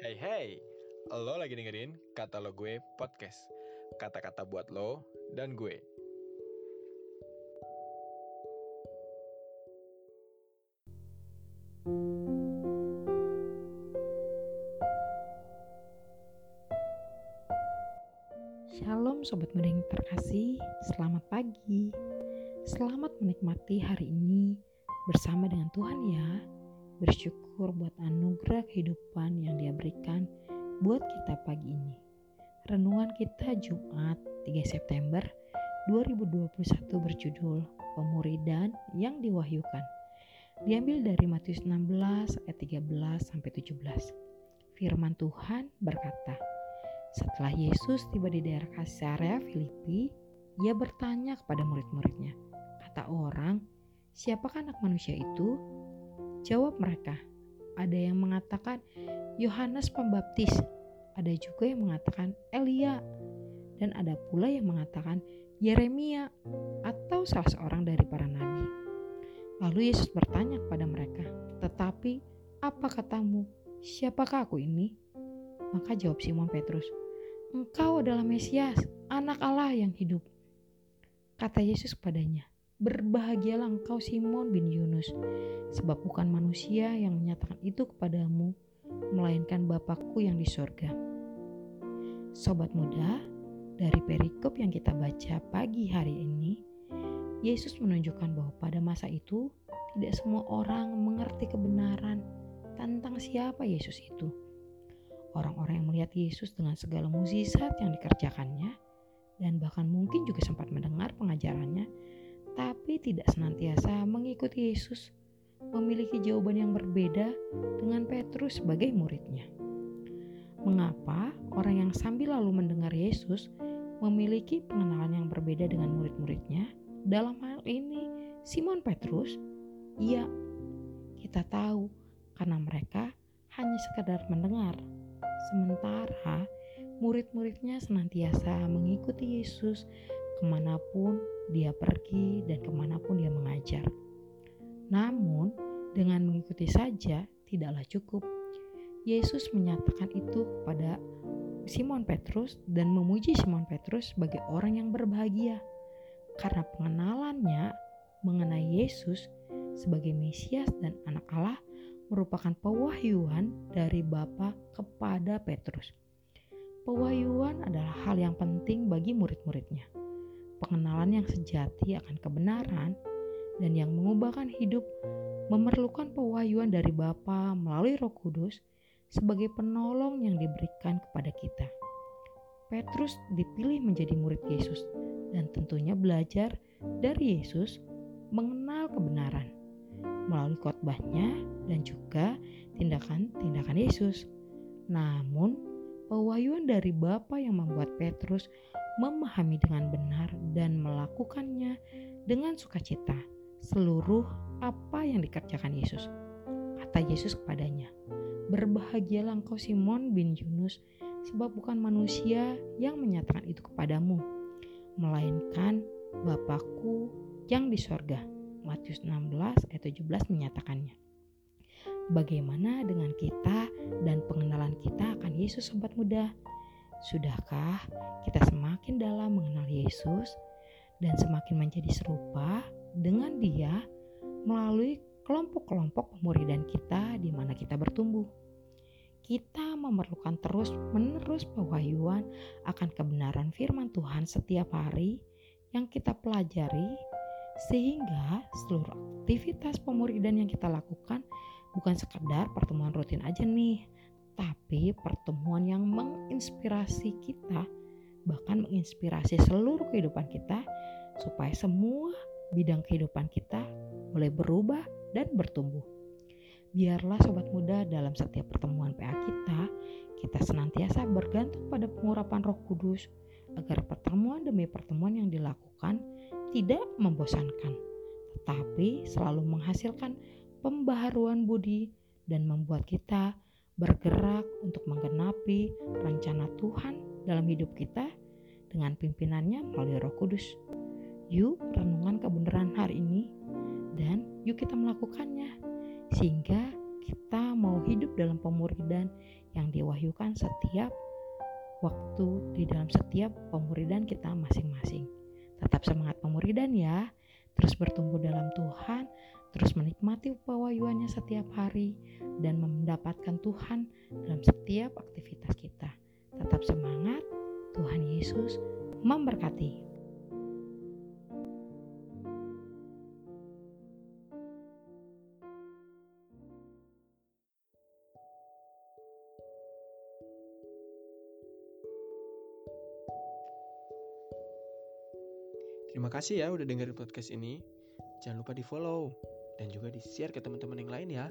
Hey hey, lo lagi dengerin kata lo gue podcast. Kata-kata buat lo dan gue. Shalom Sobat yang terkasih, selamat pagi. Selamat menikmati hari ini bersama dengan Tuhan ya. Bersyukur buat anugerah kehidupan yang dia berikan buat kita pagi ini. Renungan kita Jumat 3 September 2021 berjudul Pemuridan yang diwahyukan. Diambil dari Matius 16 ayat 13 sampai 17. Firman Tuhan berkata, setelah Yesus tiba di daerah Kaisarea Filipi, ia bertanya kepada murid-muridnya, kata orang, siapakah anak manusia itu? Jawab mereka, ada yang mengatakan Yohanes Pembaptis, ada juga yang mengatakan Elia, dan ada pula yang mengatakan Yeremia atau salah seorang dari para nabi. Lalu Yesus bertanya kepada mereka, "Tetapi apa katamu? Siapakah aku ini?" Maka jawab Simon Petrus, "Engkau adalah Mesias, Anak Allah yang hidup." Kata Yesus kepadanya, "Berbahagialah engkau Simon bin Yunus, sebab bukan manusia yang menyatakan itu kepadamu, melainkan Bapakku yang di sorga." Sobat muda, dari perikop yang kita baca pagi hari ini, Yesus menunjukkan bahwa pada masa itu tidak semua orang mengerti kebenaran tentang siapa Yesus itu. Orang-orang yang melihat Yesus dengan segala mukjizat yang dikerjakannya dan bahkan mungkin juga sempat mendengar pengajarannya, tapi tidak senantiasa mengikuti Yesus, memiliki jawaban yang berbeda dengan Petrus sebagai muridnya. Mengapa orang yang sambil lalu mendengar Yesus memiliki pengenalan yang berbeda dengan murid-muridnya? Dalam hal ini, Simon Petrus, iya, kita tahu karena mereka hanya sekedar mendengar. Sementara murid-muridnya senantiasa mengikuti Yesus ke mana pun dia pergi dan ke mana pun dia mengajar. Namun, dengan mengikuti saja tidaklah cukup. Yesus menyatakan itu kepada Simon Petrus dan memuji Simon Petrus sebagai orang yang berbahagia karena pengenalannya mengenai Yesus sebagai Mesias dan anak Allah merupakan pewahyuan dari Bapa kepada Petrus. Pewahyuan adalah hal yang penting bagi murid-muridnya. Pengenalan yang sejati akan kebenaran dan yang mengubahkan hidup memerlukan pewahyuan dari Bapa melalui Roh Kudus sebagai penolong yang diberikan kepada kita. Petrus dipilih menjadi murid Yesus dan tentunya belajar dari Yesus mengenal kebenaran melalui khotbahnya dan juga tindakan-tindakan Yesus. Namun, pewahyuan dari Bapa yang membuat Petrus memahami dengan benar dan melakukannya dengan sukacita seluruh apa yang dikerjakan Yesus. Kata Yesus kepadanya, Berbahagialah engkau Simon bin Yunus, sebab bukan manusia yang menyatakan itu kepadamu, melainkan Bapakku yang di sorga. Matius 16 ayat 17 menyatakannya. Bagaimana dengan kita dan pengenalan kita akan Yesus sobat muda? Sudahkah kita semakin dalam mengenal Yesus dan semakin menjadi serupa dengan dia melalui kelompok-kelompok pemuridan kita di mana kita bertumbuh? kita memerlukan terus-menerus pewahyuan akan kebenaran firman Tuhan setiap hari yang kita pelajari sehingga seluruh aktivitas pemuridan yang kita lakukan bukan sekedar pertemuan rutin aja nih, tapi pertemuan yang menginspirasi kita bahkan menginspirasi seluruh kehidupan kita supaya semua bidang kehidupan kita boleh berubah dan bertumbuh. Biarlah sobat muda dalam setiap pertemuan PA kita, kita senantiasa bergantung pada pengurapan roh kudus agar pertemuan demi pertemuan yang dilakukan tidak membosankan, tetapi selalu menghasilkan pembaharuan budi dan membuat kita bergerak untuk menggenapi rencana Tuhan dalam hidup kita dengan pimpinannya melalui roh kudus. Yuk renungan kebenaran hari ini dan yuk kita melakukannya sehingga kita mau hidup dalam pemuridan yang diwahyukan setiap waktu di dalam setiap pemuridan kita masing-masing. Tetap semangat pemuridan ya, terus bertumbuh dalam Tuhan, terus menikmati pewahyuannya setiap hari, dan mendapatkan Tuhan dalam setiap aktivitas kita. Tetap semangat, Tuhan Yesus memberkati. Terima kasih ya udah dengerin podcast ini. Jangan lupa di follow dan juga di share ke teman-teman yang lain ya.